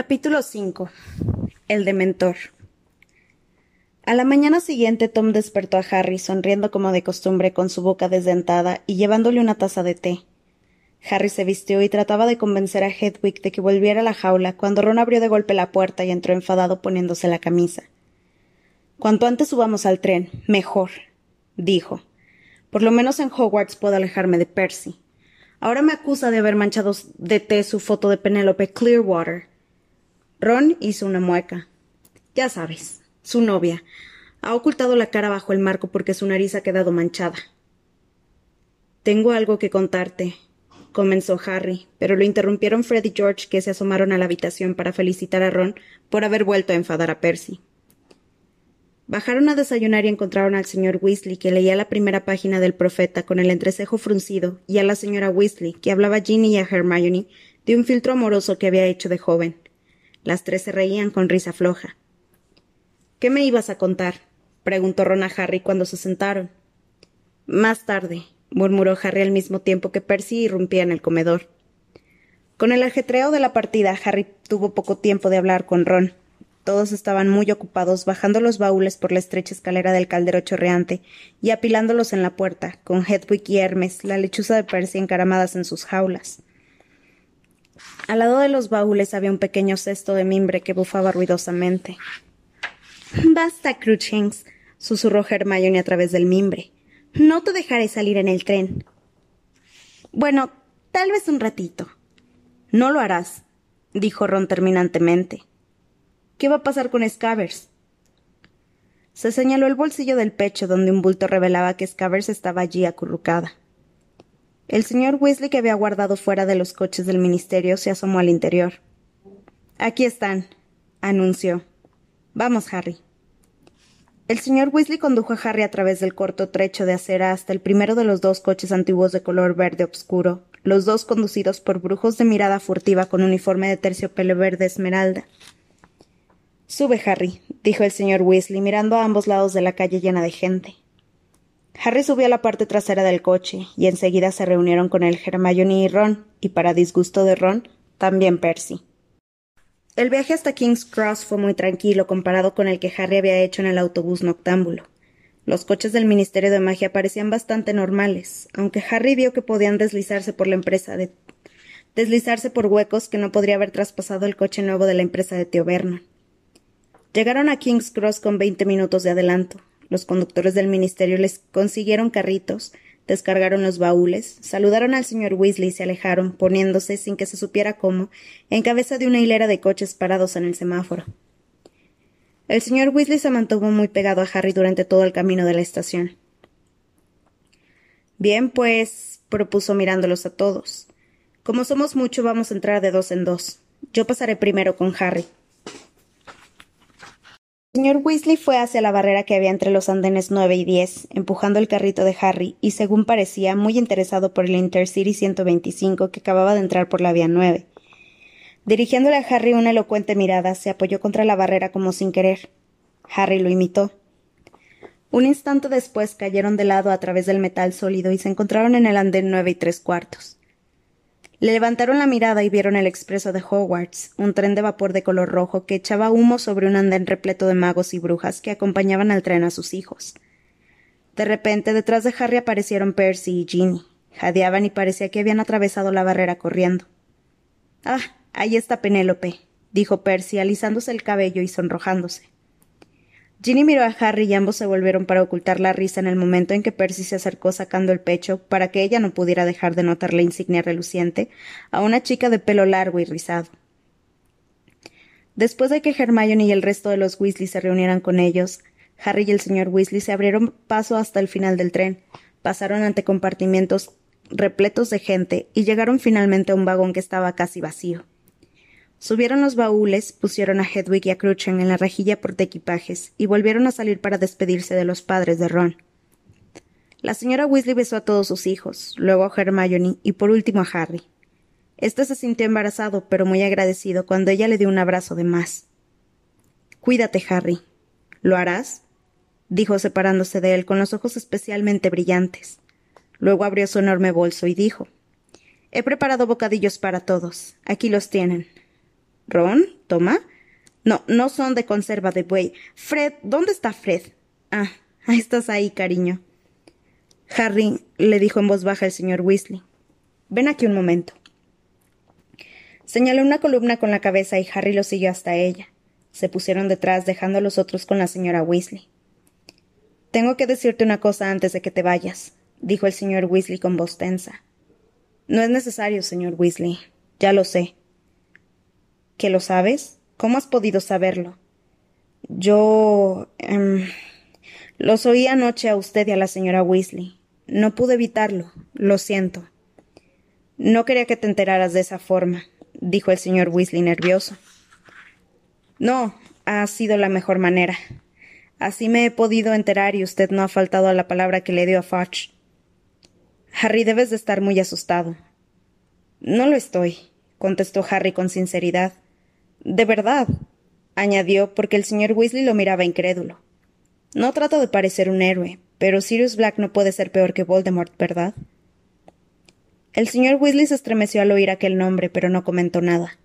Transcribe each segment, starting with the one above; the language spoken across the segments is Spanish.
Capítulo 5. El dementor. A la mañana siguiente Tom despertó a Harry sonriendo como de costumbre con su boca desdentada y llevándole una taza de té. Harry se vistió y trataba de convencer a Hedwig de que volviera a la jaula cuando Ron abrió de golpe la puerta y entró enfadado poniéndose la camisa. Cuanto antes subamos al tren, mejor, dijo. Por lo menos en Hogwarts puedo alejarme de Percy. Ahora me acusa de haber manchado de té su foto de Penélope Clearwater. Ron hizo una mueca. Ya sabes, su novia. Ha ocultado la cara bajo el marco porque su nariz ha quedado manchada. Tengo algo que contarte, comenzó Harry, pero lo interrumpieron Fred y George, que se asomaron a la habitación para felicitar a Ron por haber vuelto a enfadar a Percy. Bajaron a desayunar y encontraron al señor Weasley, que leía la primera página del Profeta con el entrecejo fruncido, y a la señora Weasley, que hablaba a Ginny y a Hermione de un filtro amoroso que había hecho de joven. Las tres se reían con risa floja. ¿Qué me ibas a contar? preguntó Ron a Harry cuando se sentaron. Más tarde, murmuró Harry al mismo tiempo que Percy irrumpía en el comedor. Con el ajetreo de la partida, Harry tuvo poco tiempo de hablar con Ron. Todos estaban muy ocupados bajando los baúles por la estrecha escalera del caldero chorreante y apilándolos en la puerta, con Hedwig y Hermes, la lechuza de Percy, encaramadas en sus jaulas. Al lado de los baúles había un pequeño cesto de mimbre que bufaba ruidosamente. Basta, Cruchings, susurró Hermione a través del mimbre. No te dejaré salir en el tren. Bueno, tal vez un ratito. No lo harás, dijo Ron terminantemente. ¿Qué va a pasar con Scavers? Se señaló el bolsillo del pecho donde un bulto revelaba que Scavers estaba allí acurrucada. El señor Weasley, que había guardado fuera de los coches del ministerio, se asomó al interior. Aquí están, anunció. Vamos, Harry. El señor Weasley condujo a Harry a través del corto trecho de acera hasta el primero de los dos coches antiguos de color verde oscuro, los dos conducidos por brujos de mirada furtiva con uniforme de terciopelo verde esmeralda. Sube, Harry, dijo el señor Weasley, mirando a ambos lados de la calle llena de gente. Harry subió a la parte trasera del coche, y enseguida se reunieron con el Hermione y Ron, y para disgusto de Ron, también Percy. El viaje hasta King's Cross fue muy tranquilo comparado con el que Harry había hecho en el autobús noctámbulo. Los coches del Ministerio de Magia parecían bastante normales, aunque Harry vio que podían deslizarse por la empresa de deslizarse por huecos que no podría haber traspasado el coche nuevo de la empresa de Tío Vernon. Llegaron a King's Cross con veinte minutos de adelanto. Los conductores del ministerio les consiguieron carritos, descargaron los baúles, saludaron al señor Weasley y se alejaron, poniéndose, sin que se supiera cómo, en cabeza de una hilera de coches parados en el semáforo. El señor Weasley se mantuvo muy pegado a Harry durante todo el camino de la estación. Bien, pues, propuso mirándolos a todos. Como somos mucho, vamos a entrar de dos en dos. Yo pasaré primero con Harry. Señor Weasley fue hacia la barrera que había entre los andenes nueve y diez, empujando el carrito de Harry, y según parecía, muy interesado por el Intercity 125 que acababa de entrar por la vía nueve. Dirigiéndole a Harry una elocuente mirada, se apoyó contra la barrera como sin querer. Harry lo imitó. Un instante después cayeron de lado a través del metal sólido y se encontraron en el andén nueve y tres cuartos. Le levantaron la mirada y vieron el expreso de Hogwarts, un tren de vapor de color rojo que echaba humo sobre un andén repleto de magos y brujas que acompañaban al tren a sus hijos. De repente, detrás de Harry aparecieron Percy y Ginny. Jadeaban y parecía que habían atravesado la barrera corriendo. Ah, ahí está Penélope, dijo Percy, alisándose el cabello y sonrojándose. Ginny miró a Harry y ambos se volvieron para ocultar la risa en el momento en que Percy se acercó sacando el pecho para que ella no pudiera dejar de notar la insignia reluciente a una chica de pelo largo y rizado. Después de que Hermione y el resto de los Weasley se reunieran con ellos, Harry y el señor Weasley se abrieron paso hasta el final del tren, pasaron ante compartimientos repletos de gente y llegaron finalmente a un vagón que estaba casi vacío. Subieron los baúles, pusieron a Hedwig y a Cruchen en la rejilla por equipajes y volvieron a salir para despedirse de los padres de Ron. La señora Weasley besó a todos sus hijos, luego a Hermione y por último a Harry. Este se sintió embarazado, pero muy agradecido cuando ella le dio un abrazo de más. Cuídate, Harry. ¿Lo harás? dijo separándose de él con los ojos especialmente brillantes. Luego abrió su enorme bolso y dijo He preparado bocadillos para todos. Aquí los tienen. ¿Ron? ¿Toma? No, no son de conserva de buey. Fred, ¿dónde está Fred? Ah, estás ahí, cariño. Harry, le dijo en voz baja el señor Weasley. Ven aquí un momento. Señaló una columna con la cabeza y Harry lo siguió hasta ella. Se pusieron detrás, dejando a los otros con la señora Weasley. Tengo que decirte una cosa antes de que te vayas, dijo el señor Weasley con voz tensa. No es necesario, señor Weasley. Ya lo sé. ¿Que lo sabes? ¿Cómo has podido saberlo? Yo. Eh, los oí anoche a usted y a la señora Weasley. No pude evitarlo. Lo siento. No quería que te enteraras de esa forma dijo el señor Weasley nervioso. No, ha sido la mejor manera. Así me he podido enterar y usted no ha faltado a la palabra que le dio a Fudge. Harry, debes de estar muy asustado. No lo estoy, contestó Harry con sinceridad. De verdad, añadió, porque el señor Weasley lo miraba incrédulo. No trato de parecer un héroe, pero Sirius Black no puede ser peor que Voldemort, ¿verdad? El señor Weasley se estremeció al oír aquel nombre, pero no comentó nada.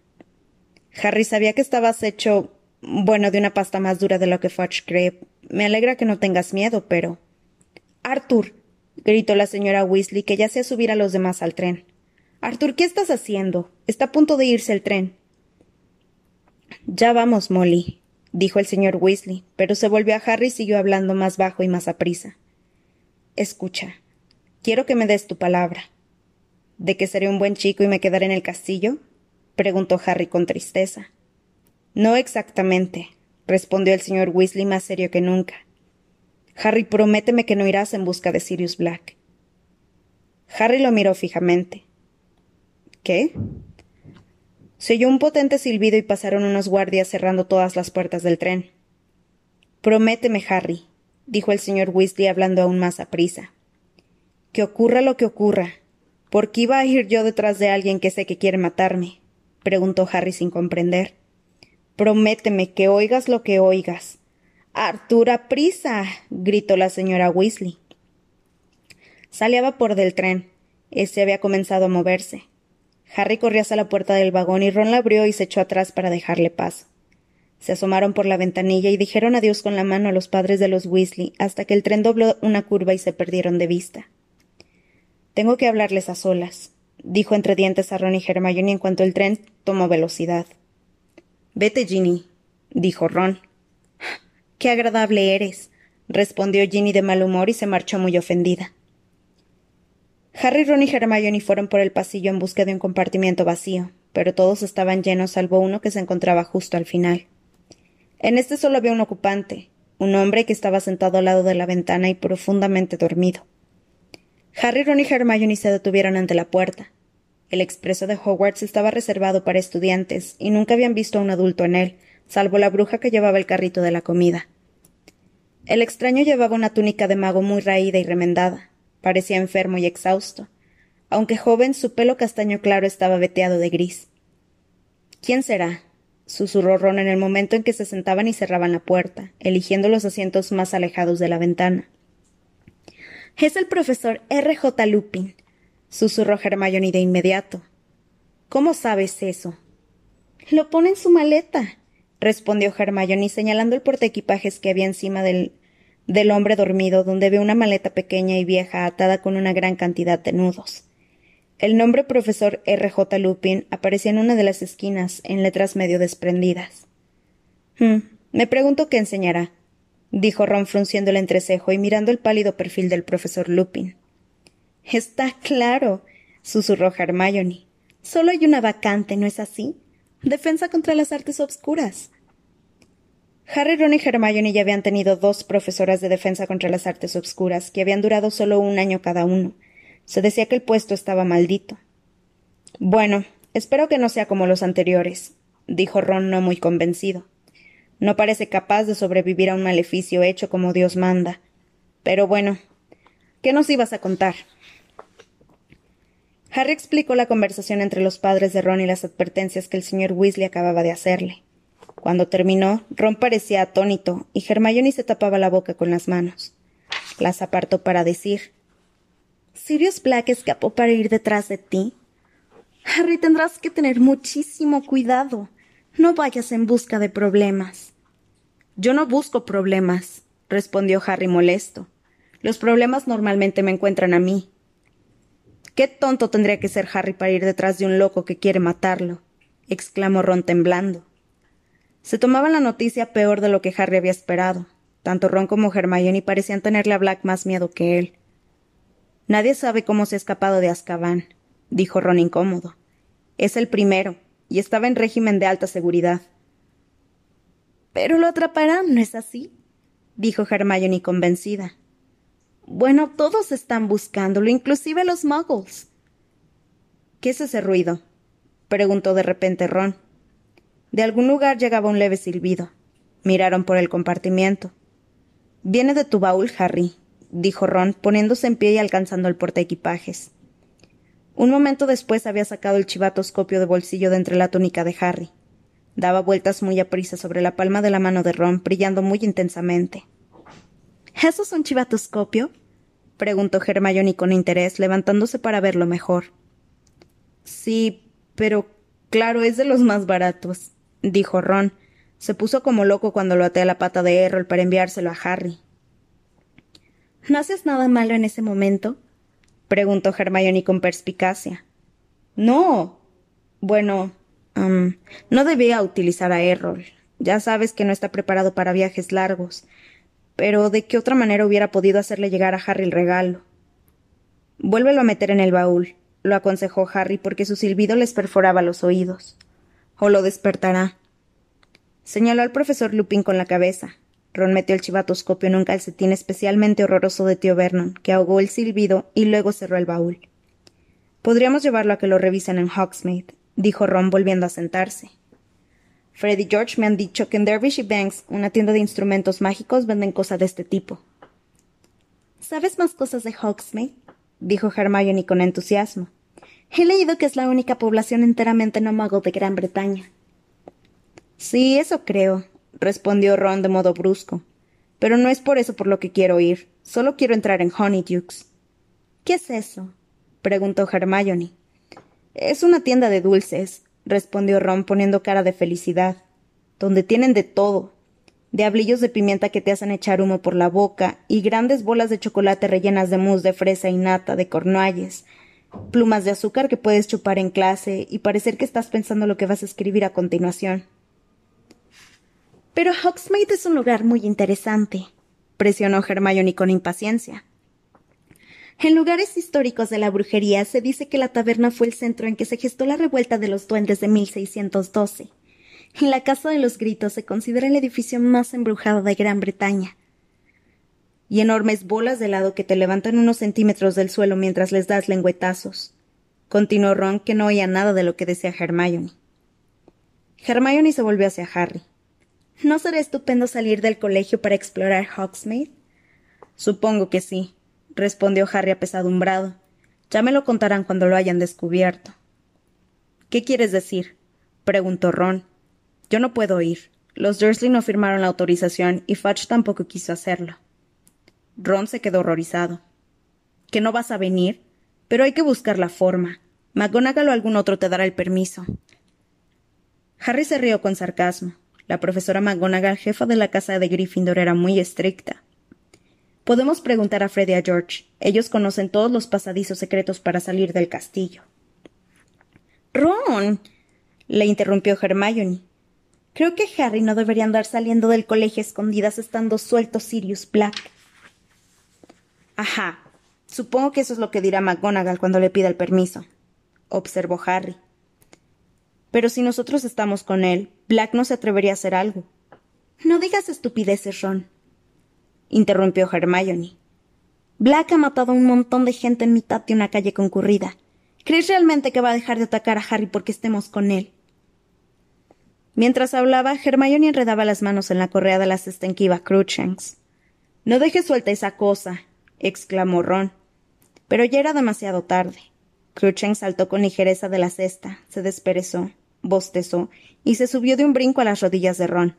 Harry sabía que estabas hecho, bueno, de una pasta más dura de lo que Fudge cree. Me alegra que no tengas miedo, pero. Arthur, gritó la señora Weasley, que ya hacía subir a los demás al tren. Arthur, ¿qué estás haciendo? Está a punto de irse el tren. Ya vamos, Molly, dijo el señor Weasley, pero se volvió a Harry y siguió hablando más bajo y más aprisa. Escucha, quiero que me des tu palabra de que seré un buen chico y me quedaré en el castillo? preguntó Harry con tristeza. No exactamente, respondió el señor Weasley más serio que nunca. Harry, prométeme que no irás en busca de Sirius Black. Harry lo miró fijamente. ¿Qué? Se oyó un potente silbido y pasaron unos guardias cerrando todas las puertas del tren. Prométeme, Harry, dijo el señor Weasley hablando aún más aprisa. Que ocurra lo que ocurra, ¿Por qué iba a ir yo detrás de alguien que sé que quiere matarme? preguntó Harry sin comprender. Prométeme que oigas lo que oigas. Artura, prisa. gritó la señora Weasley. Salía vapor del tren. Ese había comenzado a moverse. Harry corrió hacia la puerta del vagón y Ron la abrió y se echó atrás para dejarle paso. Se asomaron por la ventanilla y dijeron adiós con la mano a los padres de los Weasley hasta que el tren dobló una curva y se perdieron de vista. Tengo que hablarles a solas, dijo entre dientes a Ron y Hermione en cuanto el tren tomó velocidad. Vete, Ginny, dijo Ron. Qué agradable eres, respondió Ginny de mal humor y se marchó muy ofendida. Harry, Ron y Hermione fueron por el pasillo en busca de un compartimiento vacío, pero todos estaban llenos salvo uno que se encontraba justo al final. En este solo había un ocupante, un hombre que estaba sentado al lado de la ventana y profundamente dormido. Harry, Ron y Hermione se detuvieron ante la puerta. El expreso de Hogwarts estaba reservado para estudiantes, y nunca habían visto a un adulto en él, salvo la bruja que llevaba el carrito de la comida. El extraño llevaba una túnica de mago muy raída y remendada. Parecía enfermo y exhausto. Aunque joven, su pelo castaño claro estaba veteado de gris. ¿Quién será? susurró Ron en el momento en que se sentaban y cerraban la puerta, eligiendo los asientos más alejados de la ventana. Es el profesor R. J. Lupin, susurró Hermione de inmediato. ¿Cómo sabes eso? Lo pone en su maleta, respondió Hermione señalando el portaequipajes que había encima del, del hombre dormido, donde ve una maleta pequeña y vieja atada con una gran cantidad de nudos. El nombre profesor R. J. Lupin aparecía en una de las esquinas, en letras medio desprendidas. Hmm, me pregunto qué enseñará, dijo Ron frunciendo el entrecejo y mirando el pálido perfil del profesor Lupin. Está claro, susurró Hermione. Solo hay una vacante, ¿no es así? Defensa contra las artes obscuras. Harry, Ron y Hermione ya habían tenido dos profesoras de defensa contra las artes obscuras, que habían durado solo un año cada uno. Se decía que el puesto estaba maldito. Bueno, espero que no sea como los anteriores, dijo Ron no muy convencido. No parece capaz de sobrevivir a un maleficio hecho como Dios manda. Pero bueno, ¿qué nos ibas a contar? Harry explicó la conversación entre los padres de Ron y las advertencias que el señor Weasley acababa de hacerle. Cuando terminó, Ron parecía atónito y Hermione se tapaba la boca con las manos. Las apartó para decir: ¿Sirius Black escapó para ir detrás de ti? Harry, tendrás que tener muchísimo cuidado. No vayas en busca de problemas. Yo no busco problemas, respondió Harry molesto. Los problemas normalmente me encuentran a mí. Qué tonto tendría que ser Harry para ir detrás de un loco que quiere matarlo, exclamó Ron temblando. Se tomaban la noticia peor de lo que Harry había esperado. Tanto Ron como Hermione parecían tenerle a Black más miedo que él. Nadie sabe cómo se ha escapado de Azkaban, dijo Ron incómodo. Es el primero, y estaba en régimen de alta seguridad. Pero lo atraparán, ¿no es así? dijo Hermione convencida. Bueno, todos están buscándolo, inclusive los muggles. ¿Qué es ese ruido? preguntó de repente Ron. De algún lugar llegaba un leve silbido. Miraron por el compartimiento. Viene de tu baúl, Harry, dijo Ron, poniéndose en pie y alcanzando el portaequipajes. Un momento después había sacado el chivatoscopio de bolsillo de entre la túnica de Harry. Daba vueltas muy aprisa sobre la palma de la mano de Ron, brillando muy intensamente. ¿Eso es un chivatoscopio? preguntó Hermione con interés, levantándose para verlo mejor. Sí, pero claro, es de los más baratos, dijo Ron. Se puso como loco cuando lo até a la pata de Errol para enviárselo a Harry. ¿No haces nada malo en ese momento? preguntó Hermione con perspicacia. No. Bueno, no debía utilizar a Errol. Ya sabes que no está preparado para viajes largos. Pero ¿de qué otra manera hubiera podido hacerle llegar a Harry el regalo? Vuélvelo a meter en el baúl, lo aconsejó Harry porque su silbido les perforaba los oídos. O lo despertará. Señaló al profesor Lupin con la cabeza. Ron metió el chivatoscopio en un calcetín especialmente horroroso de tío Vernon, que ahogó el silbido y luego cerró el baúl. Podríamos llevarlo a que lo revisen en Hogsmeade, dijo Ron volviendo a sentarse. Fred y George me han dicho que en Dervish y Banks, una tienda de instrumentos mágicos, venden cosas de este tipo. ¿Sabes más cosas de Hogsmeade? dijo Hermione con entusiasmo. He leído que es la única población enteramente no mago de Gran Bretaña. Sí, eso creo, respondió Ron de modo brusco. Pero no es por eso por lo que quiero ir. Solo quiero entrar en Honeydukes. ¿Qué es eso? preguntó Hermione. Es una tienda de dulces, respondió Ron poniendo cara de felicidad, donde tienen de todo. Diablillos de pimienta que te hacen echar humo por la boca y grandes bolas de chocolate rellenas de mousse de fresa y nata de cornualles, plumas de azúcar que puedes chupar en clase y parecer que estás pensando lo que vas a escribir a continuación. Pero Hogsmeade es un lugar muy interesante, presionó Hermione con impaciencia. En lugares históricos de la brujería se dice que la taberna fue el centro en que se gestó la revuelta de los duendes de 1612. Y la Casa de los Gritos se considera el edificio más embrujado de Gran Bretaña. Y enormes bolas de helado que te levantan unos centímetros del suelo mientras les das lengüetazos. Continuó Ron, que no oía nada de lo que decía Hermione. Hermione se volvió hacia Harry. ¿No será estupendo salir del colegio para explorar Hogsmeade? Supongo que sí, respondió Harry apesadumbrado. Ya me lo contarán cuando lo hayan descubierto. ¿Qué quieres decir? preguntó Ron. Yo no puedo ir. Los Dursley no firmaron la autorización y Fudge tampoco quiso hacerlo. Ron se quedó horrorizado. ¿Que no vas a venir? Pero hay que buscar la forma. McGonagall o algún otro te dará el permiso. Harry se rió con sarcasmo. La profesora McGonagall, jefa de la casa de Gryffindor, era muy estricta. Podemos preguntar a Fred y a George. Ellos conocen todos los pasadizos secretos para salir del castillo. Ron. le interrumpió Hermione. Creo que Harry no debería andar saliendo del colegio escondidas estando suelto Sirius Black. Ajá. Supongo que eso es lo que dirá McGonagall cuando le pida el permiso, observó Harry. Pero si nosotros estamos con él, Black no se atrevería a hacer algo. No digas estupideces, Ron interrumpió Hermione. Black ha matado a un montón de gente en mitad de una calle concurrida. ¿Crees realmente que va a dejar de atacar a Harry porque estemos con él? Mientras hablaba, Hermione enredaba las manos en la correa de la cesta en que iba. No dejes suelta esa cosa, exclamó Ron. Pero ya era demasiado tarde. Cruikshanks saltó con ligereza de la cesta, se desperezó, bostezó y se subió de un brinco a las rodillas de Ron.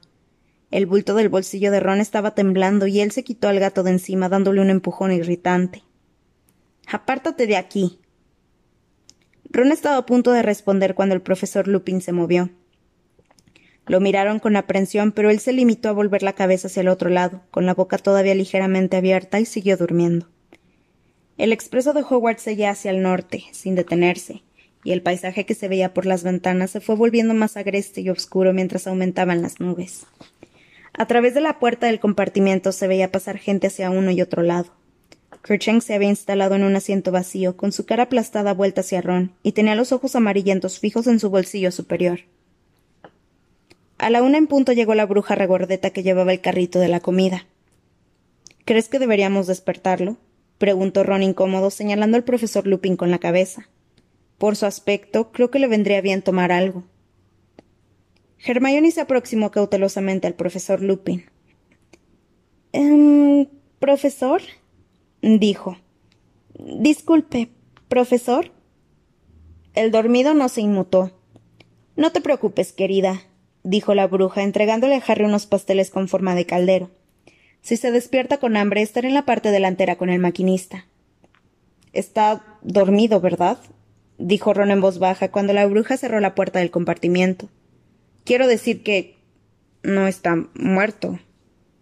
El bulto del bolsillo de Ron estaba temblando y él se quitó al gato de encima dándole un empujón irritante. Apártate de aquí. Ron estaba a punto de responder cuando el profesor Lupin se movió. Lo miraron con aprensión, pero él se limitó a volver la cabeza hacia el otro lado, con la boca todavía ligeramente abierta, y siguió durmiendo. El expreso de Howard seguía hacia el norte, sin detenerse, y el paisaje que se veía por las ventanas se fue volviendo más agreste y oscuro mientras aumentaban las nubes. A través de la puerta del compartimiento se veía pasar gente hacia uno y otro lado. Cruikshank se había instalado en un asiento vacío, con su cara aplastada vuelta hacia Ron, y tenía los ojos amarillentos fijos en su bolsillo superior. A la una en punto llegó la bruja regordeta que llevaba el carrito de la comida. ¿Crees que deberíamos despertarlo? preguntó Ron incómodo, señalando al profesor Lupin con la cabeza. Por su aspecto, creo que le vendría bien tomar algo. Hermione se aproximó cautelosamente al profesor Lupin. ¿Eh, ¿Profesor? dijo. Disculpe, profesor. El dormido no se inmutó. No te preocupes, querida, dijo la bruja, entregándole a Harry unos pasteles con forma de caldero. Si se despierta con hambre, estaré en la parte delantera con el maquinista. Está dormido, ¿verdad? dijo Ron en voz baja cuando la bruja cerró la puerta del compartimiento. Quiero decir que no está muerto.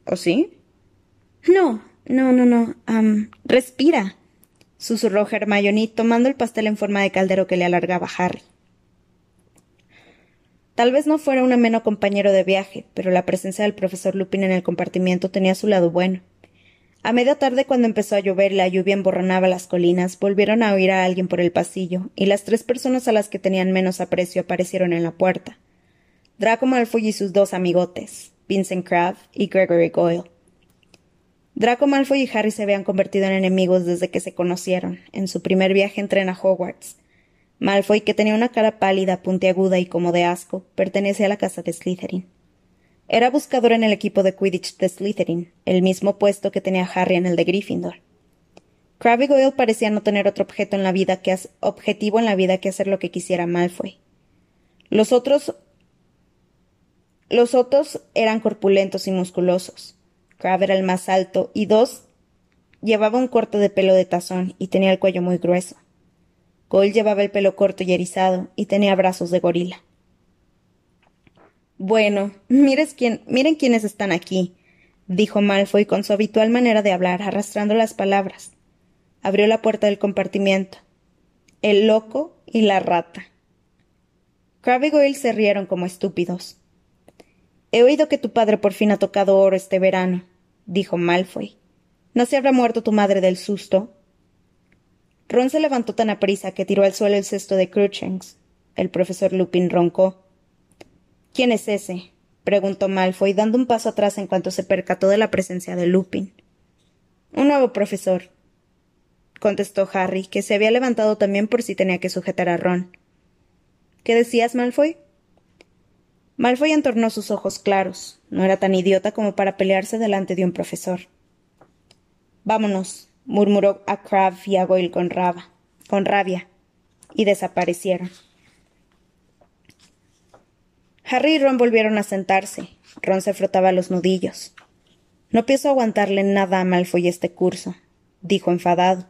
¿O sí? No, no, no, no. respira. susurró Hermione, tomando el pastel en forma de caldero que le alargaba Harry. Tal vez no fuera un ameno compañero de viaje, pero la presencia del profesor Lupin en el compartimiento tenía su lado bueno. A media tarde, cuando empezó a llover y la lluvia emborronaba las colinas, volvieron a oír a alguien por el pasillo, y las tres personas a las que tenían menos aprecio aparecieron en la puerta. Draco Malfoy y sus dos amigotes, Vincent Crabbe y Gregory Goyle. Draco Malfoy y Harry se habían convertido en enemigos desde que se conocieron, en su primer viaje en tren a Hogwarts, Malfoy, que tenía una cara pálida, puntiaguda y como de asco, pertenecía a la casa de Slytherin. Era buscador en el equipo de Quidditch de Slytherin, el mismo puesto que tenía Harry en el de Gryffindor. Crabbe Goyle parecía no tener otro objeto en la vida objetivo en la vida que hacer lo que quisiera Malfoy. Los otros los otros eran corpulentos y musculosos. Crabbe era el más alto y dos llevaba un corte de pelo de tazón y tenía el cuello muy grueso. Cole llevaba el pelo corto y erizado y tenía brazos de gorila. Bueno, quién, miren quiénes están aquí, dijo Malfoy con su habitual manera de hablar, arrastrando las palabras. Abrió la puerta del compartimiento. El loco y la rata. Crabbe y Goyle se rieron como estúpidos. He oído que tu padre por fin ha tocado oro este verano, dijo Malfoy. ¿No se habrá muerto tu madre del susto? Ron se levantó tan aprisa que tiró al suelo el cesto de Cruikshanks. El profesor Lupin roncó. ¿Quién es ese? preguntó Malfoy, dando un paso atrás en cuanto se percató de la presencia de Lupin. Un nuevo profesor, contestó Harry, que se había levantado también por si tenía que sujetar a Ron. ¿Qué decías, Malfoy? Malfoy entornó sus ojos claros. No era tan idiota como para pelearse delante de un profesor. Vámonos, murmuró a Crab y a Goyle con, con rabia, y desaparecieron. Harry y Ron volvieron a sentarse. Ron se frotaba los nudillos. No pienso aguantarle nada a Malfoy este curso, dijo enfadado.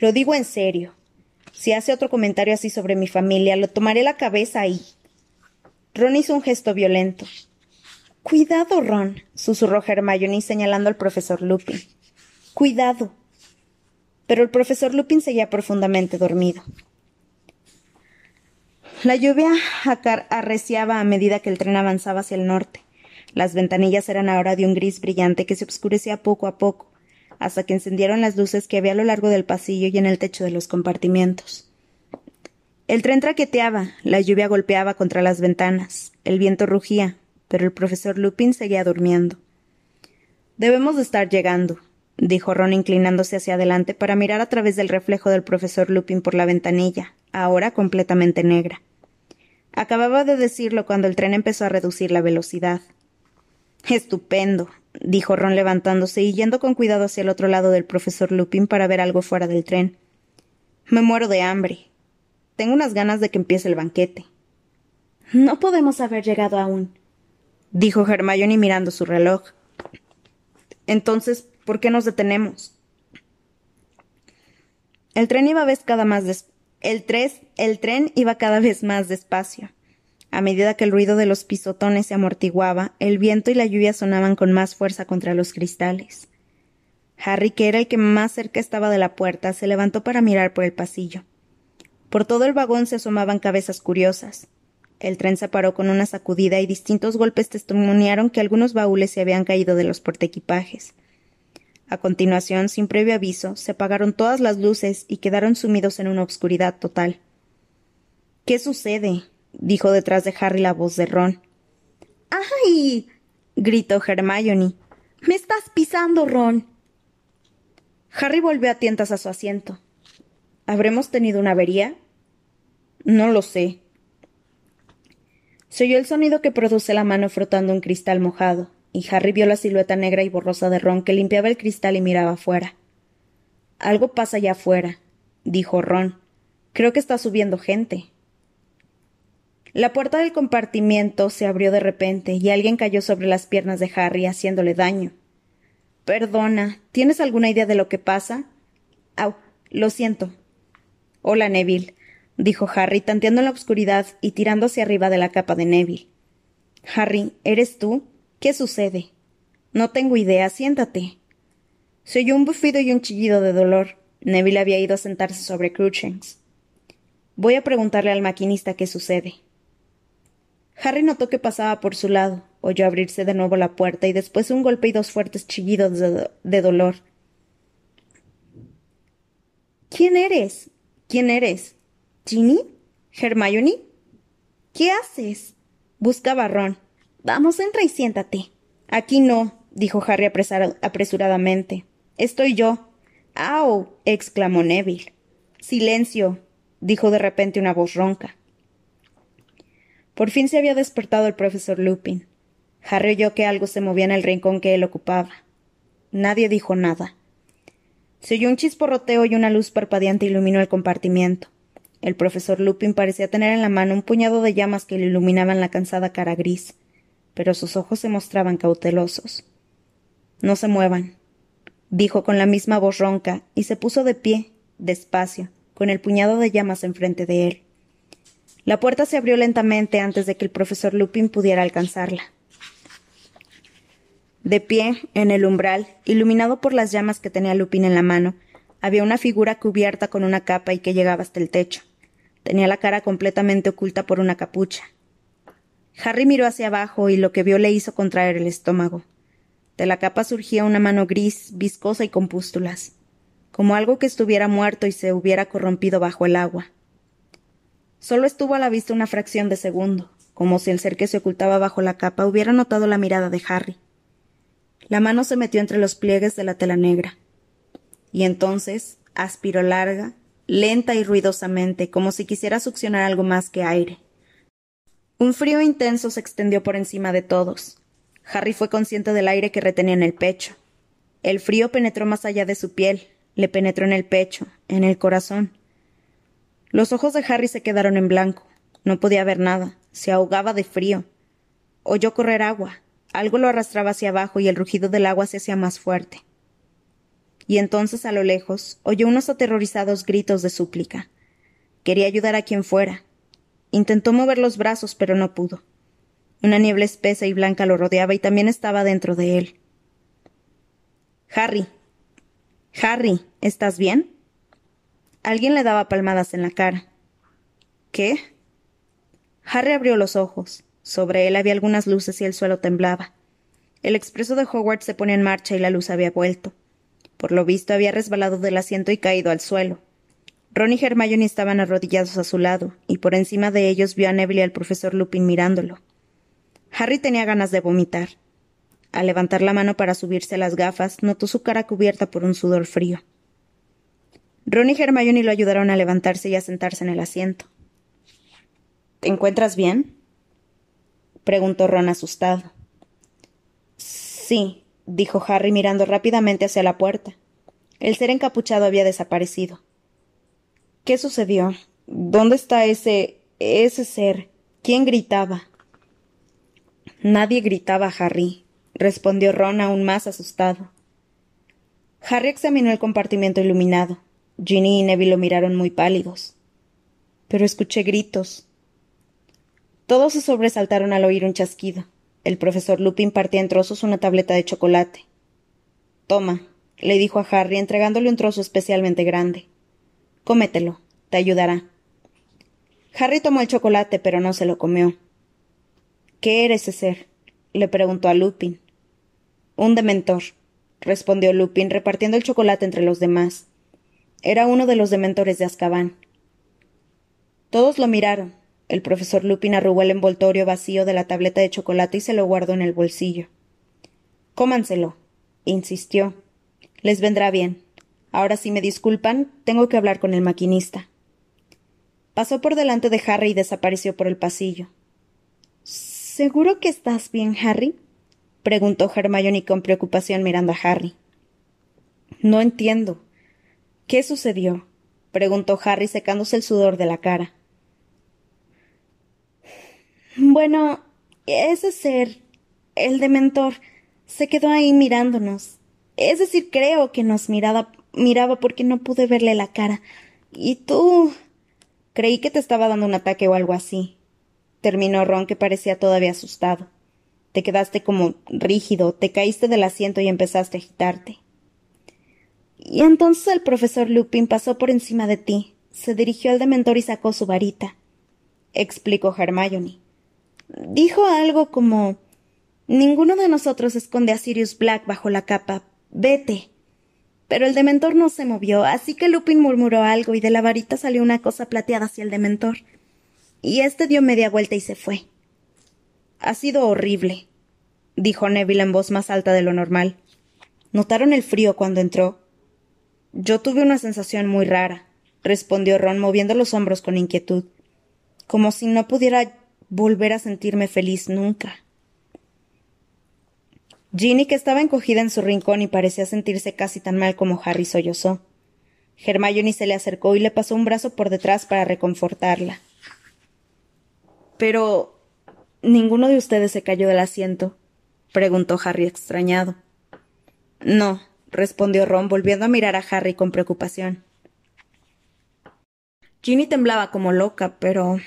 Lo digo en serio. Si hace otro comentario así sobre mi familia, lo tomaré la cabeza y. Ron hizo un gesto violento. Cuidado, Ron, susurró Hermione señalando al profesor Lupin. Cuidado pero el profesor Lupin seguía profundamente dormido. La lluvia arreciaba a medida que el tren avanzaba hacia el norte. Las ventanillas eran ahora de un gris brillante que se oscurecía poco a poco, hasta que encendieron las luces que había a lo largo del pasillo y en el techo de los compartimientos. El tren traqueteaba, la lluvia golpeaba contra las ventanas, el viento rugía, pero el profesor Lupin seguía durmiendo. Debemos de estar llegando, dijo Ron inclinándose hacia adelante para mirar a través del reflejo del profesor Lupin por la ventanilla, ahora completamente negra. Acababa de decirlo cuando el tren empezó a reducir la velocidad. Estupendo, dijo Ron levantándose y yendo con cuidado hacia el otro lado del profesor Lupin para ver algo fuera del tren. Me muero de hambre. Tengo unas ganas de que empiece el banquete. No podemos haber llegado aún, dijo Hermione mirando su reloj. Entonces, ¿Por qué nos detenemos? El tren iba vez cada más el, el tren iba cada vez más despacio. A medida que el ruido de los pisotones se amortiguaba, el viento y la lluvia sonaban con más fuerza contra los cristales. Harry, que era el que más cerca estaba de la puerta, se levantó para mirar por el pasillo. Por todo el vagón se asomaban cabezas curiosas. El tren se paró con una sacudida y distintos golpes testimoniaron que algunos baúles se habían caído de los portequipajes. A continuación, sin previo aviso, se apagaron todas las luces y quedaron sumidos en una obscuridad total. ¿Qué sucede? dijo detrás de Harry la voz de Ron. ¡Ay! gritó Hermione. Me estás pisando, Ron. Harry volvió a tientas a su asiento. ¿Habremos tenido una avería? No lo sé. Se oyó el sonido que produce la mano frotando un cristal mojado, y Harry vio la silueta negra y borrosa de Ron que limpiaba el cristal y miraba afuera. Algo pasa allá afuera, dijo Ron. Creo que está subiendo gente. La puerta del compartimiento se abrió de repente y alguien cayó sobre las piernas de Harry haciéndole daño. Perdona, ¿tienes alguna idea de lo que pasa? Au, lo siento. Hola, Neville, dijo Harry, tanteando en la oscuridad y tirando hacia arriba de la capa de Neville. Harry, ¿eres tú? ¿Qué sucede? No tengo idea, siéntate. Se oyó un bufido y un chillido de dolor. Neville había ido a sentarse sobre Cruchens. Voy a preguntarle al maquinista qué sucede. Harry notó que pasaba por su lado, oyó abrirse de nuevo la puerta y después un golpe y dos fuertes chillidos de, dolor. ¿Quién eres? ¿Quién eres? ¿Ginny? ¿Hermione? ¿Qué haces? Buscaba Ron. Vamos, entra y siéntate. Aquí no, dijo Harry apresuradamente. Estoy yo. ¡Au! exclamó Neville. Silencio, dijo de repente una voz ronca. Por fin se había despertado el profesor Lupin. Harry oyó que algo se movía en el rincón que él ocupaba. Nadie dijo nada. Se oyó un chisporroteo y una luz parpadeante iluminó el compartimiento. El profesor Lupin parecía tener en la mano un puñado de llamas que le iluminaban la cansada cara gris, pero sus ojos se mostraban cautelosos. No se muevan, dijo con la misma voz ronca, y se puso de pie, despacio, con el puñado de llamas enfrente de él. La puerta se abrió lentamente antes de que el profesor Lupin pudiera alcanzarla. De pie, en el umbral, iluminado por las llamas que tenía Lupin en la mano, había una figura cubierta con una capa y que llegaba hasta el techo. Tenía la cara completamente oculta por una capucha. Harry miró hacia abajo y lo que vio le hizo contraer el estómago. De la capa surgía una mano gris, viscosa y con pústulas, como algo que estuviera muerto y se hubiera corrompido bajo el agua. Solo estuvo a la vista una fracción de segundo, como si el ser que se ocultaba bajo la capa hubiera notado la mirada de Harry. La mano se metió entre los pliegues de la tela negra. Y entonces aspiró larga, lenta y ruidosamente, como si quisiera succionar algo más que aire. Un frío intenso se extendió por encima de todos. Harry fue consciente del aire que retenía en el pecho. El frío penetró más allá de su piel, le penetró en el pecho, en el corazón. Los ojos de Harry se quedaron en blanco. No podía ver nada. Se ahogaba de frío. Oyó correr agua. Algo lo arrastraba hacia abajo y el rugido del agua se hacía más fuerte. Y entonces a lo lejos oyó unos aterrorizados gritos de súplica. Quería ayudar a quien fuera. Intentó mover los brazos, pero no pudo. Una niebla espesa y blanca lo rodeaba y también estaba dentro de él. Harry. Harry, ¿estás bien? Alguien le daba palmadas en la cara. ¿Qué? Harry abrió los ojos. Sobre él había algunas luces y el suelo temblaba. El expreso de Hogwarts se ponía en marcha y la luz había vuelto. Por lo visto había resbalado del asiento y caído al suelo. Ron y Hermione estaban arrodillados a su lado, y por encima de ellos vio a Neville y al profesor Lupin mirándolo. Harry tenía ganas de vomitar. Al levantar la mano para subirse las gafas, notó su cara cubierta por un sudor frío. Ron y Hermione lo ayudaron a levantarse y a sentarse en el asiento. ¿Te encuentras bien? preguntó Ron asustado. Sí, dijo Harry mirando rápidamente hacia la puerta. El ser encapuchado había desaparecido. ¿Qué sucedió? ¿Dónde está ese. ese ser? ¿Quién gritaba? Nadie gritaba, Harry, respondió Ron aún más asustado. Harry examinó el compartimento iluminado. Ginny y Neville lo miraron muy pálidos. Pero escuché gritos, Todos se sobresaltaron al oír un chasquido. El profesor Lupin partía en trozos una tableta de chocolate. Toma, le dijo a Harry entregándole un trozo especialmente grande. Cómetelo, te ayudará. Harry tomó el chocolate, pero no se lo comió. ¿Qué eres ese ser? le preguntó a Lupin. Un dementor, respondió Lupin, repartiendo el chocolate entre los demás. Era uno de los dementores de Azkaban. Todos lo miraron, el profesor Lupin arrugó el envoltorio vacío de la tableta de chocolate y se lo guardó en el bolsillo. Cómanselo, insistió. Les vendrá bien. Ahora, si me disculpan, tengo que hablar con el maquinista. Pasó por delante de Harry y desapareció por el pasillo. ¿Seguro que estás bien, Harry? preguntó Hermione con preocupación mirando a Harry. No entiendo. ¿Qué sucedió? preguntó Harry secándose el sudor de la cara. Bueno, ese ser, el dementor, se quedó ahí mirándonos. Es decir, creo que nos miraba, miraba porque no pude verle la cara. Y tú. Creí que te estaba dando un ataque o algo así. Terminó Ron, que parecía todavía asustado. Te quedaste como rígido, te caíste del asiento y empezaste a agitarte. Y entonces el profesor Lupin pasó por encima de ti, se dirigió al dementor y sacó su varita, explicó Hermione. Dijo algo como Ninguno de nosotros esconde a Sirius Black bajo la capa. Vete. Pero el dementor no se movió, así que Lupin murmuró algo y de la varita salió una cosa plateada hacia el dementor. Y este dio media vuelta y se fue. Ha sido horrible, dijo Neville en voz más alta de lo normal. ¿Notaron el frío cuando entró? Yo tuve una sensación muy rara, respondió Ron moviendo los hombros con inquietud, como si no pudiera volver a sentirme feliz nunca. Ginny, que estaba encogida en su rincón y parecía sentirse casi tan mal como Harry sollozó. Hermione se le acercó y le pasó un brazo por detrás para reconfortarla. Pero. ¿Ninguno de ustedes se cayó del asiento? preguntó Harry extrañado. No, respondió Ron, volviendo a mirar a Harry con preocupación. Ginny temblaba como loca, pero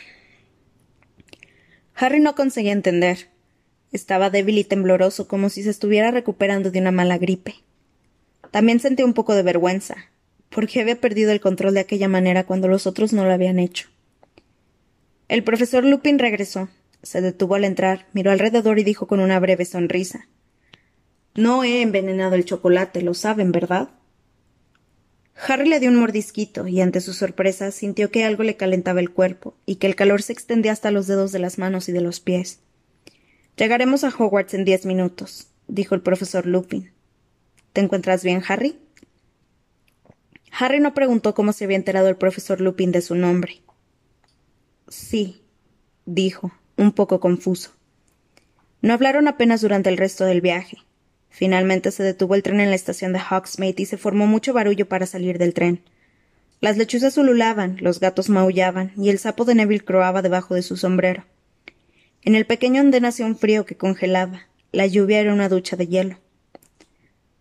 Harry no conseguía entender. Estaba débil y tembloroso, como si se estuviera recuperando de una mala gripe. También sentía un poco de vergüenza, porque había perdido el control de aquella manera cuando los otros no lo habían hecho. El profesor Lupin regresó, se detuvo al entrar, miró alrededor y dijo con una breve sonrisa No he envenenado el chocolate, lo saben, ¿verdad? Harry le dio un mordisquito y ante su sorpresa sintió que algo le calentaba el cuerpo y que el calor se extendía hasta los dedos de las manos y de los pies. Llegaremos a Hogwarts en diez minutos, dijo el profesor Lupin. ¿Te encuentras bien, Harry? Harry no preguntó cómo se había enterado el profesor Lupin de su nombre. Sí, dijo, un poco confuso. No hablaron apenas durante el resto del viaje. Finalmente se detuvo el tren en la estación de Hogsmeade y se formó mucho barullo para salir del tren. Las lechuzas ululaban, los gatos maullaban y el sapo de Neville croaba debajo de su sombrero. En el pequeño andén hacía un frío que congelaba. La lluvia era una ducha de hielo.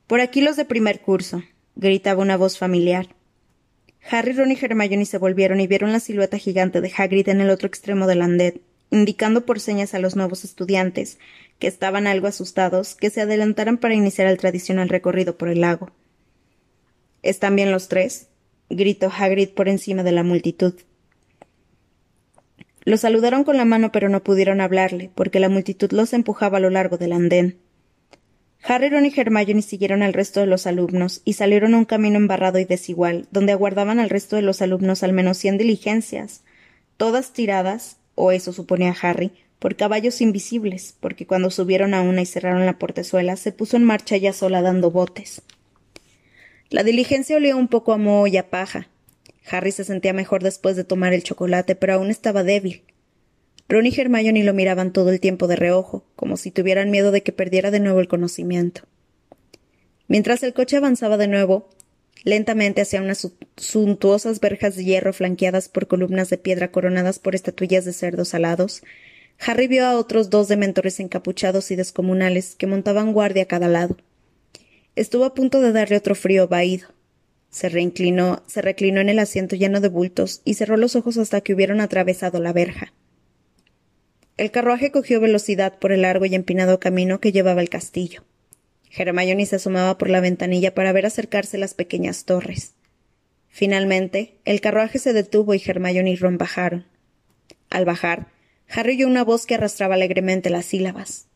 Por aquí los de primer curso, gritaba una voz familiar. Harry, Ron y Hermione se volvieron y vieron la silueta gigante de Hagrid en el otro extremo del andén, indicando por señas a los nuevos estudiantes, que estaban algo asustados, que se adelantaran para iniciar el tradicional recorrido por el lago. ¿Están bien los tres? gritó Hagrid por encima de la multitud. Los saludaron con la mano pero no pudieron hablarle, porque la multitud los empujaba a lo largo del andén. Harry, Ron y Hermione siguieron al resto de los alumnos y salieron a un camino embarrado y desigual, donde aguardaban al resto de los alumnos al menos cien diligencias, todas tiradas, o eso suponía Harry, por caballos invisibles, porque cuando subieron a una y cerraron la portezuela, se puso en marcha ya sola dando botes. La diligencia olía un poco a moho y a paja. Harry se sentía mejor después de tomar el chocolate, pero aún estaba débil. Ron y Hermione lo miraban todo el tiempo de reojo, como si tuvieran miedo de que perdiera de nuevo el conocimiento. Mientras el coche avanzaba de nuevo, lentamente hacia unas suntuosas verjas de hierro flanqueadas por columnas de piedra coronadas por estatuillas de cerdos alados, Harry vio a otros dos dementores encapuchados y descomunales que montaban guardia a cada lado. Estuvo a punto de darle otro frío vaído. Se reinclinó, se reclinó en el asiento lleno de bultos y cerró los ojos hasta que hubieron atravesado la verja. el carruaje cogió velocidad por el largo y empinado camino que llevaba al castillo. Hermione se asomaba por la ventanilla para ver acercarse las pequeñas torres. Finalmente, el carruaje se detuvo y Hermione y Ron bajaron. Al bajar, Harry oyó una voz que arrastraba alegremente las sílabas.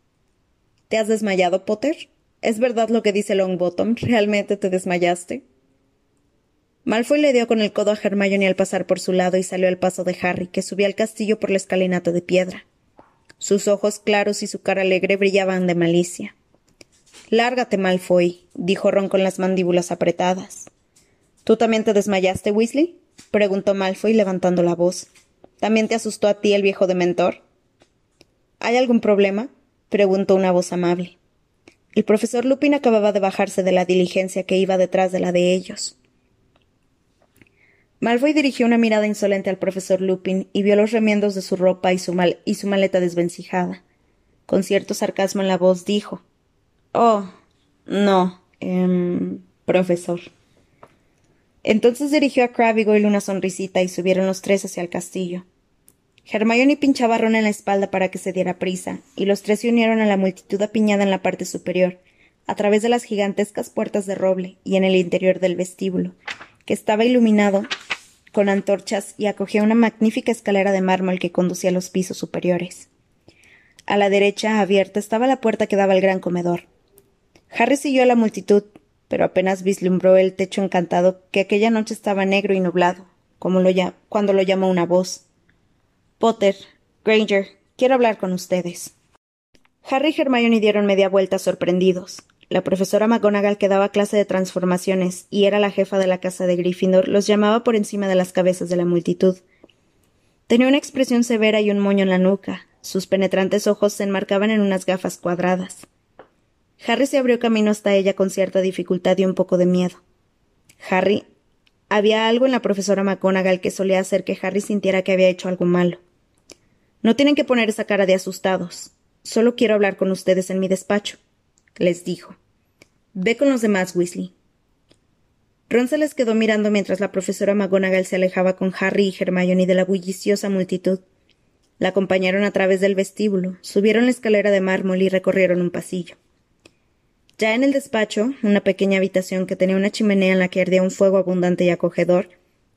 ¿Te has desmayado, Potter? ¿Es verdad lo que dice Longbottom? ¿Realmente te desmayaste? Malfoy le dio con el codo a Hermione al pasar por su lado y salió al paso de Harry, que subía al castillo por la escalinata de piedra. Sus ojos claros y su cara alegre brillaban de malicia. Lárgate, Malfoy, dijo Ron con las mandíbulas apretadas. ¿Tú también te desmayaste, Weasley? preguntó Malfoy levantando la voz. ¿También te asustó a ti el viejo dementor? ¿Hay algún problema? preguntó una voz amable. El profesor Lupin acababa de bajarse de la diligencia que iba detrás de la de ellos. Malfoy dirigió una mirada insolente al profesor Lupin y vio los remiendos de su ropa y su, y su maleta desvencijada. Con cierto sarcasmo en la voz dijo Oh, no, eh, profesor. Entonces dirigió a Crabbe y Goyle una sonrisita y subieron los tres hacia el castillo. Hermione pinchaba a Ron en la espalda para que se diera prisa, y los tres se unieron a la multitud apiñada en la parte superior, a través de las gigantescas puertas de roble y en el interior del vestíbulo, que estaba iluminado con antorchas y acogía una magnífica escalera de mármol que conducía a los pisos superiores. A la derecha, abierta, estaba la puerta que daba al gran comedor. Harry siguió a la multitud, pero apenas vislumbró el techo encantado que aquella noche estaba negro y nublado, como lo cuando lo llamó una voz. Potter, Granger, quiero hablar con ustedes. Harry y Hermione dieron media vuelta sorprendidos. La profesora McGonagall que daba clase de transformaciones y era la jefa de la casa de Gryffindor los llamaba por encima de las cabezas de la multitud. Tenía una expresión severa y un moño en la nuca. Sus penetrantes ojos se enmarcaban en unas gafas cuadradas. Harry se abrió camino hasta ella con cierta dificultad y un poco de miedo. Harry. Había algo en la profesora McGonagall que solía hacer que Harry sintiera que había hecho algo malo. No tienen que poner esa cara de asustados. Solo quiero hablar con ustedes en mi despacho, les dijo. Ve con los demás, Weasley. Ron se les quedó mirando mientras la profesora McGonagall se alejaba con Harry y Hermione de la bulliciosa multitud. La acompañaron a través del vestíbulo, subieron la escalera de mármol y recorrieron un pasillo. Ya en el despacho, una pequeña habitación que tenía una chimenea en la que ardía un fuego abundante y acogedor,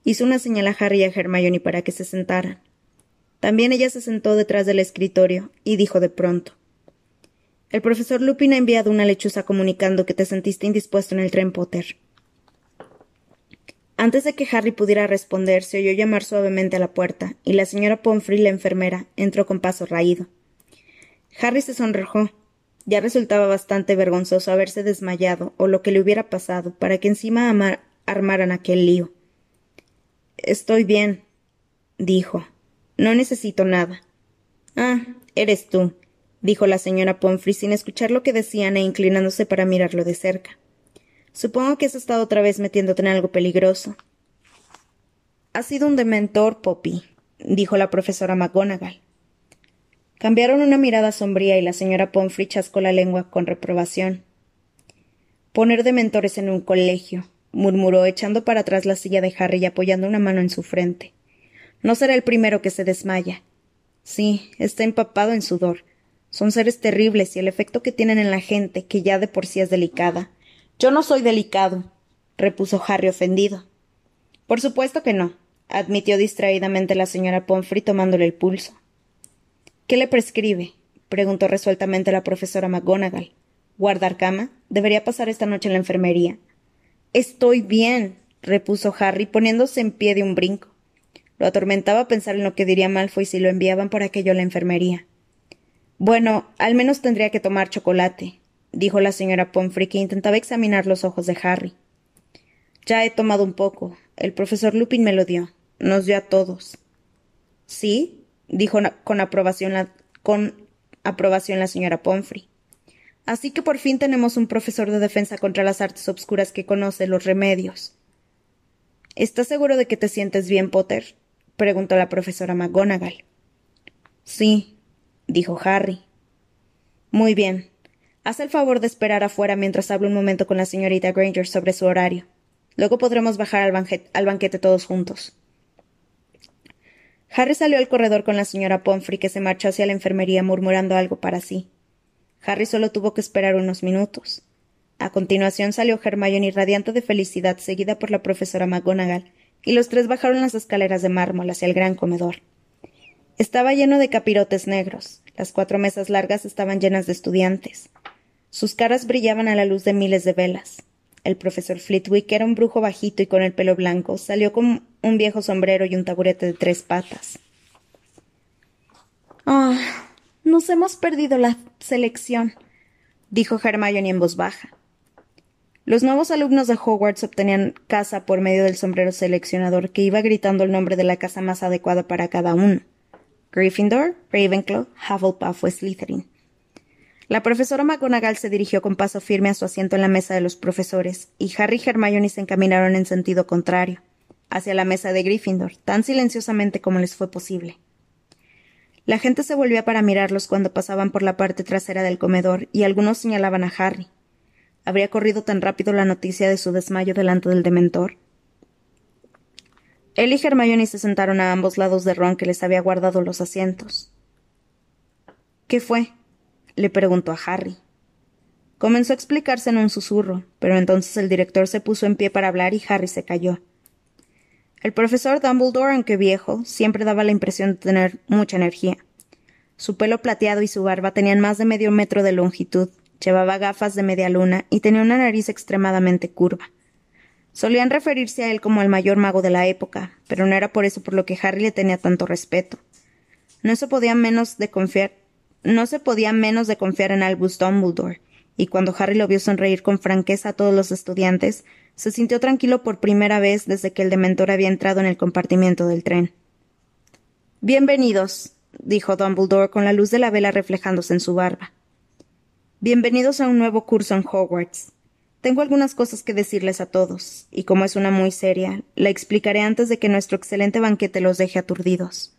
hizo una señal a Harry y a Hermione para que se sentaran. También ella se sentó detrás del escritorio y dijo de pronto el profesor Lupin ha enviado una lechuza comunicando que te sentiste indispuesto en el tren Potter. Antes de que Harry pudiera responder, se oyó llamar suavemente a la puerta, y la señora Pomfrey, la enfermera, entró con paso raído. Harry se sonrojó. Ya resultaba bastante vergonzoso haberse desmayado, o lo que le hubiera pasado, para que encima armaran aquel lío. Estoy bien, dijo. No necesito nada. Ah, eres tú dijo la señora Pomfrey sin escuchar lo que decían e inclinándose para mirarlo de cerca. Supongo que has estado otra vez metiéndote en algo peligroso. Ha sido un dementor, Poppy, dijo la profesora McGonagall. Cambiaron una mirada sombría y la señora Pomfrey chascó la lengua con reprobación. Poner dementores en un colegio, murmuró echando para atrás la silla de Harry y apoyando una mano en su frente. No será el primero que se desmaya. Sí, está empapado en sudor, son seres terribles y el efecto que tienen en la gente, que ya de por sí es delicada. Yo no soy delicado, repuso Harry ofendido. Por supuesto que no, admitió distraídamente la señora Pomfrey tomándole el pulso. ¿Qué le prescribe? preguntó resueltamente la profesora McGonagall. ¿Guardar cama? Debería pasar esta noche en la enfermería. Estoy bien, repuso Harry, poniéndose en pie de un brinco. Lo atormentaba pensar en lo que diría Malfoy si lo enviaban por aquello a la enfermería. Bueno, al menos tendría que tomar chocolate, dijo la señora Pomfrey, que intentaba examinar los ojos de Harry. Ya he tomado un poco. El profesor Lupin me lo dio. Nos dio a todos. ¿Sí? dijo con aprobación la, con aprobación la señora Pomfrey. Así que por fin tenemos un profesor de defensa contra las artes obscuras que conoce los remedios. ¿Estás seguro de que te sientes bien, Potter? preguntó la profesora McGonagall. Sí, dijo Harry. Muy bien. Haz el favor de esperar afuera mientras hablo un momento con la señorita Granger sobre su horario. Luego podremos bajar al, banquete, todos juntos. Harry salió al corredor con la señora Pomfrey, que se marchó hacia la enfermería murmurando algo para sí. Harry solo tuvo que esperar unos minutos. A continuación salió Hermione radiante de felicidad, seguida por la profesora McGonagall, y los tres bajaron las escaleras de mármol hacia el gran comedor. Estaba lleno de capirotes negros. Las cuatro mesas largas estaban llenas de estudiantes. Sus caras brillaban a la luz de miles de velas. El profesor Flitwick, era un brujo bajito y con el pelo blanco, salió con un viejo sombrero y un taburete de tres patas. Ah, nos hemos perdido la selección, dijo Hermione en voz baja. Los nuevos alumnos de Hogwarts obtenían casa por medio del sombrero seleccionador que iba gritando el nombre de la casa más adecuada para cada uno. Gryffindor, Ravenclaw, Hufflepuff o Slytherin. La profesora McGonagall se dirigió con paso firme a su asiento en la mesa de los profesores, y Harry y Hermione se encaminaron en sentido contrario, hacia la mesa de Gryffindor, tan silenciosamente como les fue posible. La gente se volvía para mirarlos cuando pasaban por la parte trasera del comedor, y algunos señalaban a Harry, ¿Habría corrido tan rápido la noticia de su desmayo delante del dementor? Él y Hermione se sentaron a ambos lados de Ron, que les había guardado los asientos. ¿Qué fue? le preguntó a Harry. Comenzó a explicarse en un susurro, pero entonces el director se puso en pie para hablar y Harry se calló. El profesor Dumbledore, aunque viejo, siempre daba la impresión de tener mucha energía. Su pelo plateado y su barba tenían más de medio metro de longitud, Llevaba gafas de media luna y tenía una nariz extremadamente curva. Solían referirse a él como el mayor mago de la época, pero no era por eso por lo que Harry le tenía tanto respeto. No se podía menos de confiar, no se podía menos de confiar en Albus Dumbledore, y cuando Harry lo vio sonreír con franqueza a todos los estudiantes, se sintió tranquilo por primera vez desde que el dementor había entrado en el compartimiento del tren. Bienvenidos, dijo Dumbledore con la luz de la vela reflejándose en su barba. Bienvenidos a un nuevo curso en Hogwarts. Tengo algunas cosas que decirles a todos, y como es una muy seria, la explicaré antes de que nuestro excelente banquete los deje aturdidos.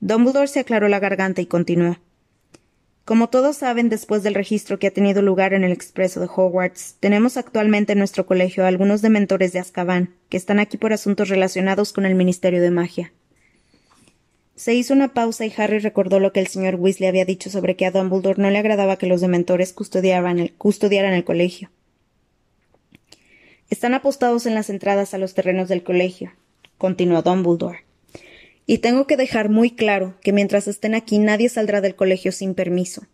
Dumbledore se aclaró la garganta y continuó. Como todos saben, después del registro que ha tenido lugar en el expreso de Hogwarts, tenemos actualmente en nuestro colegio a algunos dementores de Azkaban, que están aquí por asuntos relacionados con el Ministerio de Magia. Se hizo una pausa y Harry recordó lo que el señor Weasley había dicho sobre que a Dumbledore no le agradaba que los dementores custodiaran el, custodiaran el colegio. Están apostados en las entradas a los terrenos del colegio, continuó Dumbledore. Y tengo que dejar muy claro que mientras estén aquí nadie saldrá del colegio sin permiso.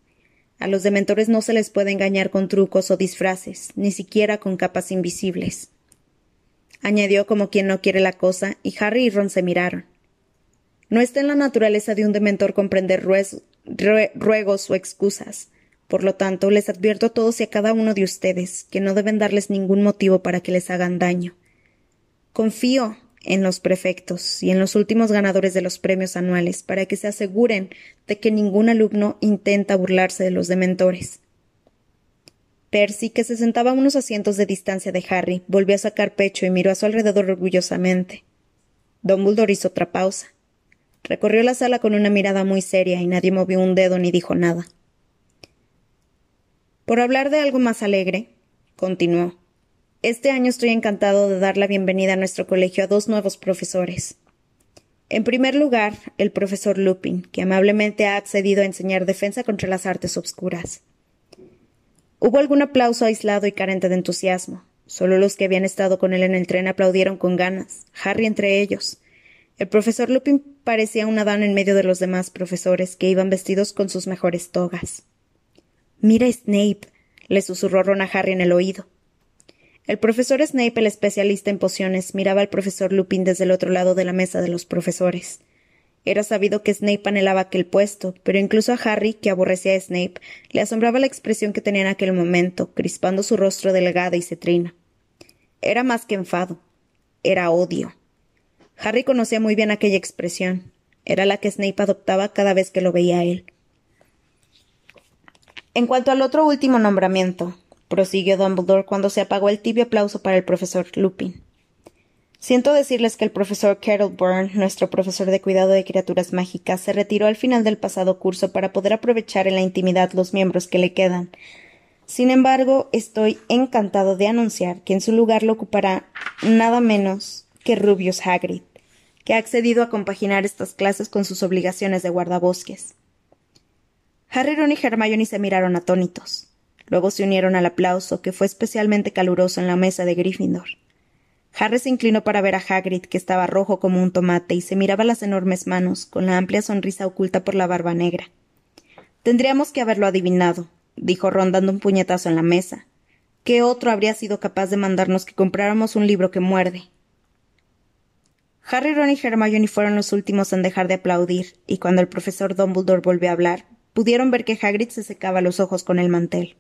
A los dementores no se les puede engañar con trucos o disfraces, ni siquiera con capas invisibles. Añadió como quien no quiere la cosa, y Harry y Ron se miraron. No está en la naturaleza de un dementor comprender ruegos o excusas. Por lo tanto, les advierto a todos y a cada uno de ustedes que no deben darles ningún motivo para que les hagan daño. Confío en los prefectos y en los últimos ganadores de los premios anuales para que se aseguren de que ningún alumno intenta burlarse de los dementores. Percy, que se sentaba a unos asientos de distancia de Harry, volvió a sacar pecho y miró a su alrededor orgullosamente. Dumbledore hizo otra pausa. Recorrió la sala con una mirada muy seria y nadie movió un dedo ni dijo nada. Por hablar de algo más alegre, continuó. Este año estoy encantado de dar la bienvenida a nuestro colegio a dos nuevos profesores. En primer lugar, el profesor Lupin, que amablemente ha accedido a enseñar defensa contra las artes obscuras. Hubo algún aplauso aislado y carente de entusiasmo. Solo los que habían estado con él en el tren aplaudieron con ganas, Harry entre ellos, el profesor Lupin parecía una dama en medio de los demás profesores que iban vestidos con sus mejores togas. Mira, Snape, le susurró Ron a Harry en el oído. El profesor Snape, el especialista en pociones, miraba al profesor Lupin desde el otro lado de la mesa de los profesores. Era sabido que Snape anhelaba aquel puesto, pero incluso a Harry, que aborrecía a Snape, le asombraba la expresión que tenía en aquel momento, crispando su rostro delgado y cetrino. Era más que enfado, era odio. Harry conocía muy bien aquella expresión. Era la que Snape adoptaba cada vez que lo veía a él. En cuanto al otro último nombramiento, prosiguió Dumbledore cuando se apagó el tibio aplauso para el profesor Lupin. Siento decirles que el profesor Carol Byrne, nuestro profesor de cuidado de criaturas mágicas, se retiró al final del pasado curso para poder aprovechar en la intimidad los miembros que le quedan. Sin embargo, estoy encantado de anunciar que en su lugar lo ocupará nada menos que Rubius Hagrid, que ha accedido a compaginar estas clases con sus obligaciones de guardabosques. Harry, Ron y Hermione se miraron atónitos. Luego se unieron al aplauso, que fue especialmente caluroso en la mesa de Gryffindor. Harry se inclinó para ver a Hagrid, que estaba rojo como un tomate y se miraba las enormes manos, con la amplia sonrisa oculta por la barba negra. Tendríamos que haberlo adivinado, dijo Ron dando un puñetazo en la mesa. ¿Qué otro habría sido capaz de mandarnos que compráramos un libro que muerde? Harry, Ron y Hermione fueron los últimos en dejar de aplaudir, y cuando el profesor Dumbledore volvió a hablar, pudieron ver que Hagrid se secaba los ojos con el mantel.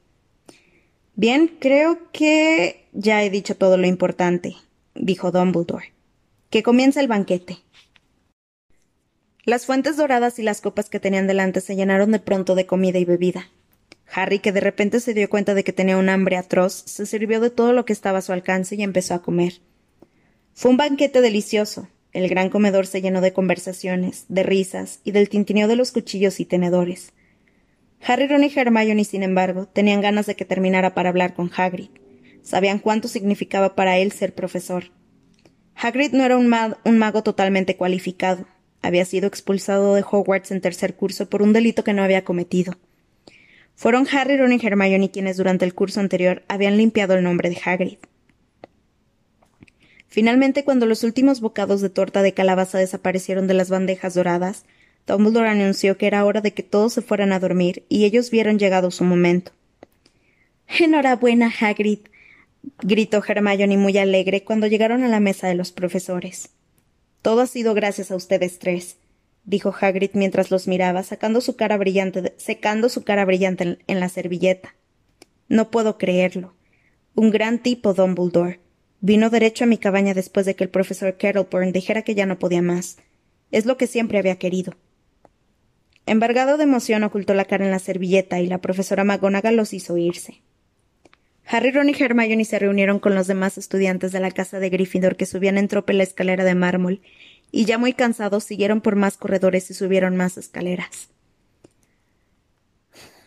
Bien, creo que ya he dicho todo lo importante, dijo Dumbledore. Que comience el banquete. Las fuentes doradas y las copas que tenían delante se llenaron de pronto de comida y bebida. Harry, que de repente se dio cuenta de que tenía un hambre atroz, se sirvió de todo lo que estaba a su alcance y empezó a comer. Fue un banquete delicioso. El gran comedor se llenó de conversaciones, de risas y del tintineo de los cuchillos y tenedores. Harry, Ron y Hermione, sin embargo, tenían ganas de que terminara para hablar con Hagrid. Sabían cuánto significaba para él ser profesor. Hagrid no era un, mago totalmente cualificado. Había sido expulsado de Hogwarts en tercer curso por un delito que no había cometido. Fueron Harry, Ron y Hermione quienes durante el curso anterior habían limpiado el nombre de Hagrid. Finalmente, cuando los últimos bocados de torta de calabaza desaparecieron de las bandejas doradas, Dumbledore anunció que era hora de que todos se fueran a dormir y ellos vieron llegado su momento. Enhorabuena, Hagrid, gritó Hermione muy alegre cuando llegaron a la mesa de los profesores. Todo ha sido gracias a ustedes tres, dijo Hagrid mientras los miraba, sacando su cara brillante, secando su cara brillante en, en la servilleta. No puedo creerlo. Un gran tipo, Dumbledore. Vino derecho a mi cabaña después de que el profesor Kettleburn dijera que ya no podía más. Es lo que siempre había querido. Embargado de emoción, ocultó la cara en la servilleta y la profesora McGonagall los hizo irse. Harry, Ron y Hermione se reunieron con los demás estudiantes de la casa de Gryffindor que subían en trope la escalera de mármol, y ya muy cansados siguieron por más corredores y subieron más escaleras.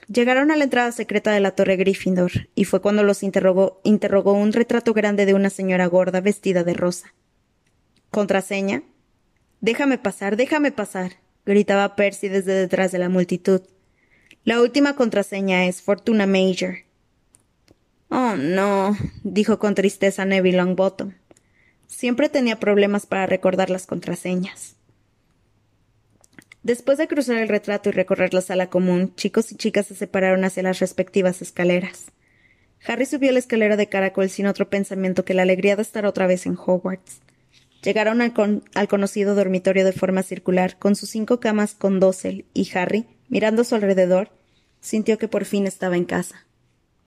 Llegaron a la entrada secreta de la torre Gryffindor, y fue cuando los interrogó, interrogó un retrato grande de una señora gorda vestida de rosa. ¿Contraseña? Déjame pasar, déjame pasar, gritaba Percy desde detrás de la multitud. La última contraseña es Fortuna Major. Oh, no, dijo con tristeza Neville Longbottom. Siempre tenía problemas para recordar las contraseñas. Después de cruzar el retrato y recorrer la sala común, chicos y chicas se separaron hacia las respectivas escaleras. Harry subió la escalera de caracol sin otro pensamiento que la alegría de estar otra vez en Hogwarts. Llegaron al, al conocido dormitorio de forma circular, con sus cinco camas con dosel, y Harry, mirando a su alrededor, sintió que por fin estaba en casa.